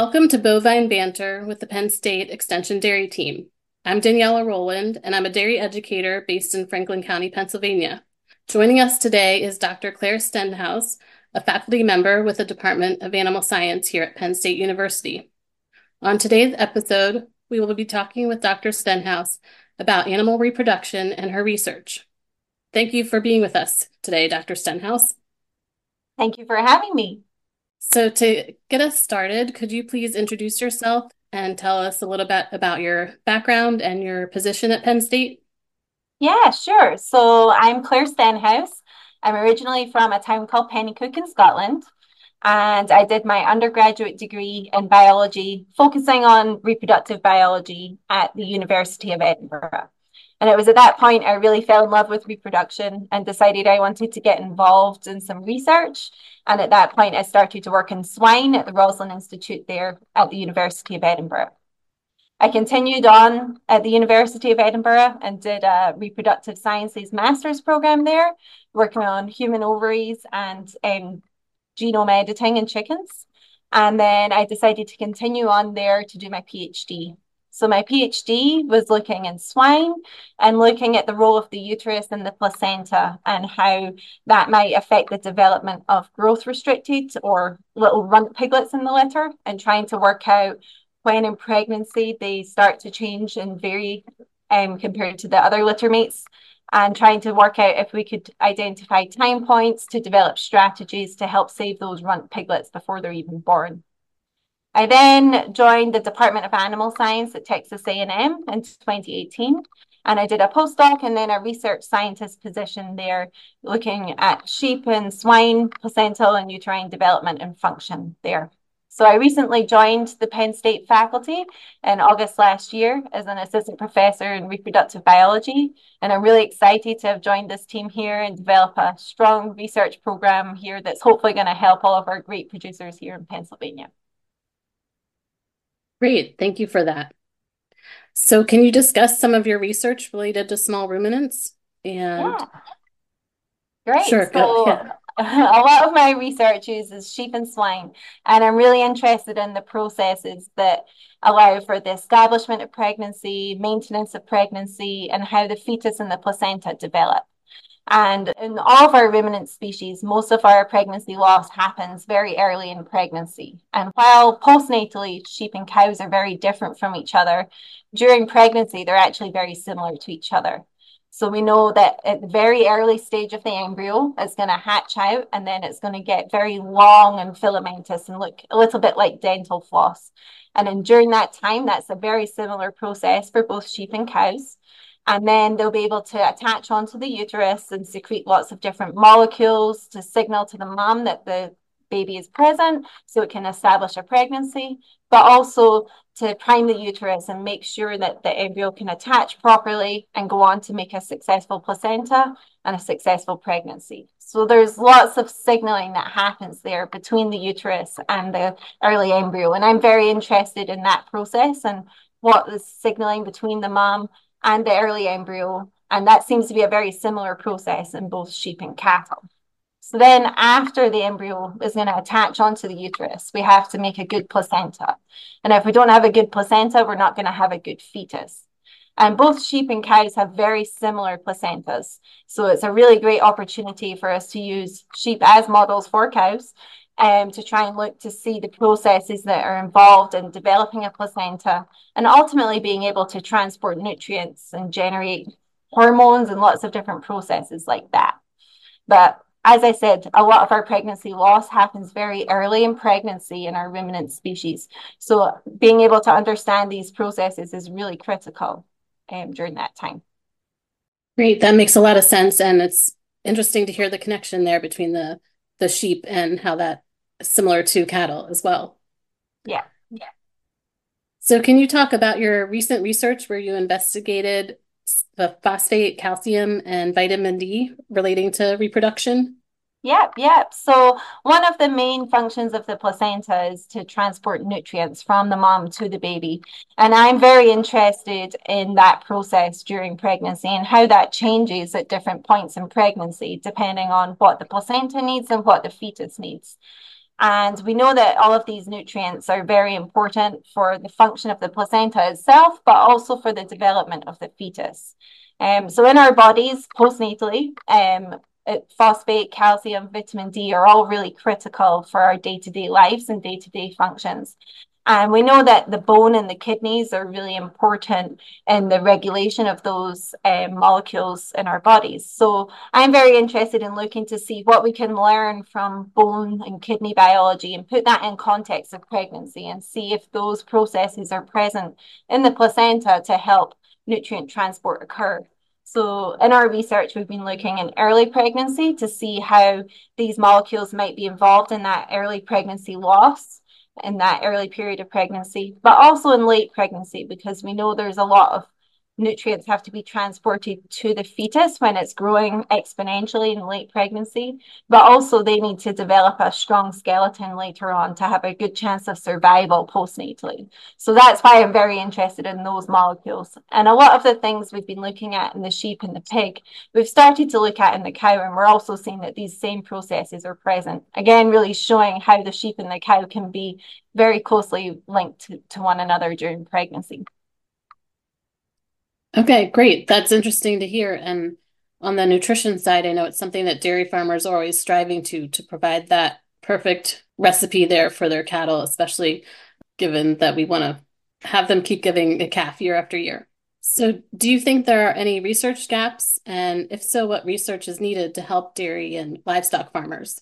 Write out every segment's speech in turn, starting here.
Welcome to Bovine Banter with the Penn State Extension Dairy Team. I'm Daniela Rowland, and I'm a dairy educator based in Franklin County, Pennsylvania. Joining us today is Dr. Claire Stenhouse, a faculty member with the Department of Animal Science here at Penn State University. On today's episode, we will be talking with Dr. Stenhouse about animal reproduction and her research. Thank you for being with us today, Dr. Stenhouse. Thank you for having me. So, to get us started, could you please introduce yourself and tell us a little bit about your background and your position at Penn State? Yeah, sure. So, I'm Claire Stenhouse. I'm originally from a town called Penicuik in Scotland, and I did my undergraduate degree in biology, focusing on reproductive biology at the University of Edinburgh. And it was at that point I really fell in love with reproduction and decided I wanted to get involved in some research. And at that point, I started to work in swine at the Roslin Institute there at the University of Edinburgh. I continued on at the University of Edinburgh and did a reproductive sciences master's program there, working on human ovaries and um, genome editing in chickens. And then I decided to continue on there to do my PhD. So my PhD was looking in swine and looking at the role of the uterus and the placenta and how that might affect the development of growth restricted or little runt piglets in the litter and trying to work out when in pregnancy they start to change and vary um, compared to the other litter mates and trying to work out if we could identify time points to develop strategies to help save those runt piglets before they're even born. I then joined the Department of Animal Science at Texas A&M in 2018 and I did a postdoc and then a research scientist position there looking at sheep and swine placental and uterine development and function there. So I recently joined the Penn State faculty in August last year as an assistant professor in reproductive biology. And I'm really excited to have joined this team here and develop a strong research program here that's hopefully going to help all of our great producers here in Pennsylvania. Great, thank you for that. So can you discuss some of your research related to small ruminants? And yeah. Great. Sure, so, yeah. a lot of my research uses sheep and swine, and I'm really interested in the processes that allow for the establishment of pregnancy, maintenance of pregnancy, and how the fetus and the placenta develop. And in all of our ruminant species, most of our pregnancy loss happens very early in pregnancy. And while postnatally, sheep and cows are very different from each other, during pregnancy, they're actually very similar to each other. So we know that at the very early stage of the embryo, it's going to hatch out and then it's going to get very long and filamentous and look a little bit like dental floss. And then during that time, that's a very similar process for both sheep and cows. And then they'll be able to attach onto the uterus and secrete lots of different molecules to signal to the mom that the baby is present so it can establish a pregnancy, but also to prime the uterus and make sure that the embryo can attach properly and go on to make a successful placenta and a successful pregnancy. So there's lots of signaling that happens there between the uterus and the early embryo. And I'm very interested in that process and what is signaling between the mom and the early embryo. And that seems to be a very similar process in both sheep and cattle. So then after the embryo is going to attach onto the uterus, we have to make a good placenta. And if we don't have a good placenta, we're not going to have a good fetus. And both sheep and cows have very similar placentas. So it's a really great opportunity for us to use sheep as models for cows um, to try and look to see the processes that are involved in developing a placenta and ultimately being able to transport nutrients and generate hormones and lots of different processes like that. But as I said, a lot of our pregnancy loss happens very early in pregnancy in our ruminant species. So being able to understand these processes is really critical um, during that time. Great, that makes a lot of sense, and it's interesting to hear the connection there between the the sheep and how that similar to cattle as well. Yeah. Yeah. So, can you talk about your recent research where you investigated the phosphate, calcium, and vitamin D relating to reproduction? Yep, yep. So, one of the main functions of the placenta is to transport nutrients from the mom to the baby. And I'm very interested in that process during pregnancy and how that changes at different points in pregnancy, depending on what the placenta needs and what the fetus needs. And we know that all of these nutrients are very important for the function of the placenta itself, but also for the development of the fetus. Um, so in our bodies, postnatally, um, phosphate, calcium, vitamin D are all really critical for our day-to-day lives and day-to-day functions. And we know that the bone and the kidneys are really important in the regulation of those um, molecules in our bodies. So I'm very interested in looking to see what we can learn from bone and kidney biology and put that in context of pregnancy and see if those processes are present in the placenta to help nutrient transport occur. So in our research, we've been looking in early pregnancy to see how these molecules might be involved in that early pregnancy loss in that early period of pregnancy, but also in late pregnancy, because we know there's a lot of nutrients have to be transported to the fetus when it's growing exponentially in late pregnancy, but also they need to develop a strong skeleton later on to have a good chance of survival postnatally. So that's why I'm very interested in those molecules. And a lot of the things we've been looking at in the sheep and the pig, we've started to look at in the cow, and we're also seeing that these same processes are present. Again, really showing how the sheep and the cow can be very closely linked to, to one another during pregnancy. Okay, great. That's interesting to hear. And on the nutrition side, I know it's something that dairy farmers are always striving to to provide that perfect recipe there for their cattle, especially given that we want to have them keep giving a calf year after year. So, do you think there are any research gaps? And if so, what research is needed to help dairy and livestock farmers?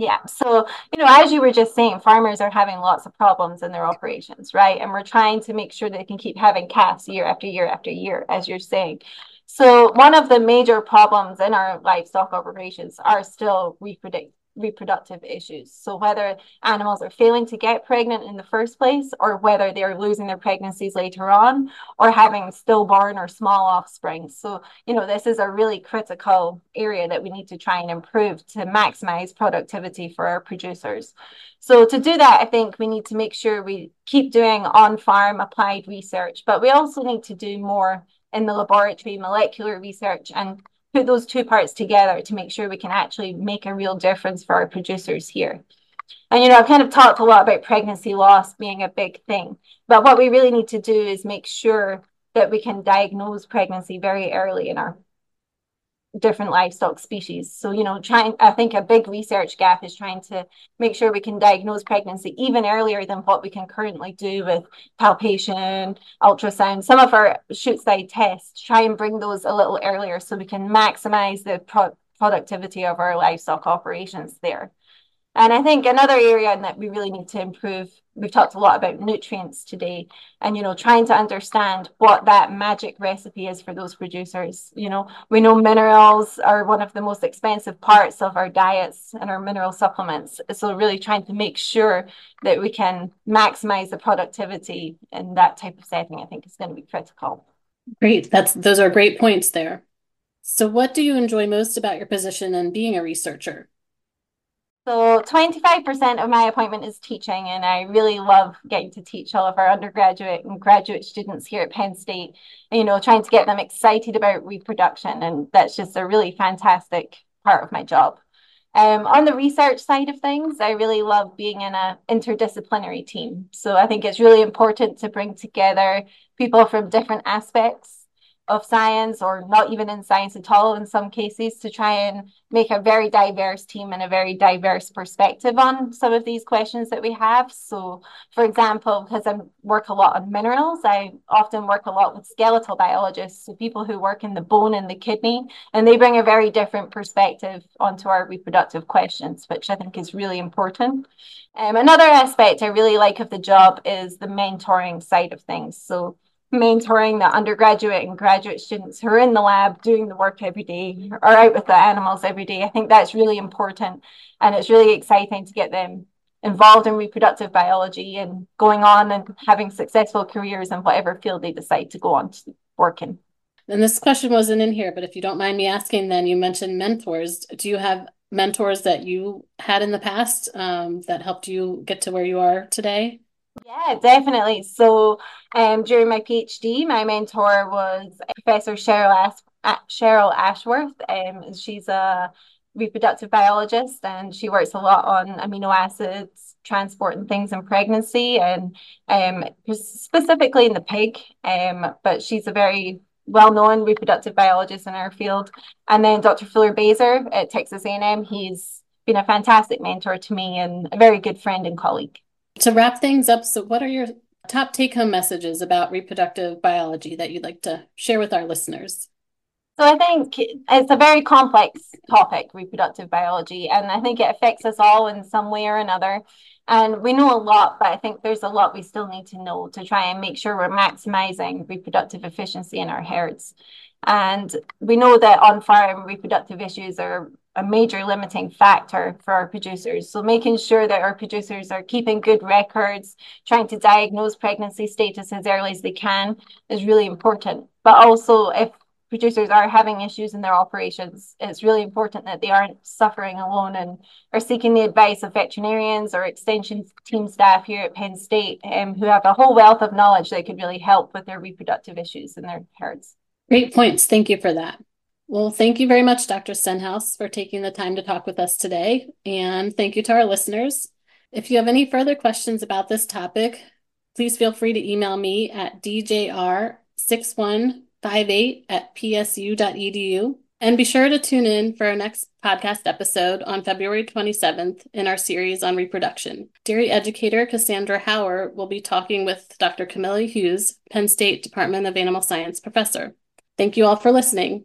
Yeah. So, you know, as you were just saying, farmers are having lots of problems in their operations, right? And we're trying to make sure they can keep having calves year after year after year, as you're saying. So, one of the major problems in our livestock operations are still reproductive reproductive issues. So whether animals are failing to get pregnant in the first place, or whether they're losing their pregnancies later on, or having stillborn or small offspring. So, you know, this is a really critical area that we need to try and improve to maximize productivity for our producers. So to do that, I think we need to make sure we keep doing on-farm applied research, but we also need to do more in the laboratory molecular research and put those two parts together to make sure we can actually make a real difference for our producers here. And, you know, I've kind of talked a lot about pregnancy loss being a big thing, but what we really need to do is make sure that we can diagnose pregnancy very early in our different livestock species. So, you know, trying, I think a big research gap is trying to make sure we can diagnose pregnancy even earlier than what we can currently do with palpation, ultrasound, some of our chute side tests, try and bring those a little earlier so we can maximize the pro productivity of our livestock operations there. And I think another area that we really need to improve, we've talked a lot about nutrients today, and you know, trying to understand what that magic recipe is for those producers. You know, we know minerals are one of the most expensive parts of our diets and our mineral supplements. So really trying to make sure that we can maximize the productivity in that type of setting, I think is going to be critical. Great. That's those are great points there. So what do you enjoy most about your position and being a researcher? So 25% of my appointment is teaching, and I really love getting to teach all of our undergraduate and graduate students here at Penn State, you know, trying to get them excited about reproduction. And that's just a really fantastic part of my job. Um, on the research side of things, I really love being in an interdisciplinary team. So I think it's really important to bring together people from different aspects of science or not even in science at all in some cases to try and make a very diverse team and a very diverse perspective on some of these questions that we have. So, for example, because I work a lot on minerals, I often work a lot with skeletal biologists, so people who work in the bone and the kidney, and they bring a very different perspective onto our reproductive questions, which I think is really important. Um, another aspect I really like of the job is the mentoring side of things. So, mentoring the undergraduate and graduate students who are in the lab doing the work every day or out with the animals every day. I think that's really important and it's really exciting to get them involved in reproductive biology and going on and having successful careers in whatever field they decide to go on to work in. And this question wasn't in here, but if you don't mind me asking, then you mentioned mentors. Do you have mentors that you had in the past um, that helped you get to where you are today? Yeah, definitely. So, um, during my PhD, my mentor was Professor Cheryl Cheryl Ashworth. Um, she's a reproductive biologist and she works a lot on amino acids transport and things in pregnancy and um, specifically in the pig um, but she's a very well-known reproductive biologist in our field and then dr Fuller Bazer at texas a&m he's been a fantastic mentor to me and a very good friend and colleague to wrap things up so what are your top take-home messages about reproductive biology that you'd like to share with our listeners so I think it's a very complex topic, reproductive biology, and I think it affects us all in some way or another. And we know a lot, but I think there's a lot we still need to know to try and make sure we're maximizing reproductive efficiency in our herds. And we know that on farm reproductive issues are a major limiting factor for our producers. So making sure that our producers are keeping good records, trying to diagnose pregnancy status as early as they can is really important. But also if producers are having issues in their operations, it's really important that they aren't suffering alone and are seeking the advice of veterinarians or extension team staff here at Penn State um, who have a whole wealth of knowledge that could really help with their reproductive issues in their herds. Great points. Thank you for that. Well, thank you very much, Dr. Stenhouse, for taking the time to talk with us today. And thank you to our listeners. If you have any further questions about this topic, please feel free to email me at djr6158 at psu.edu. And be sure to tune in for our next podcast episode on February 27th in our series on reproduction. Dairy educator Cassandra Hauer will be talking with Dr. Camilla Hughes, Penn State Department of Animal Science professor. Thank you all for listening.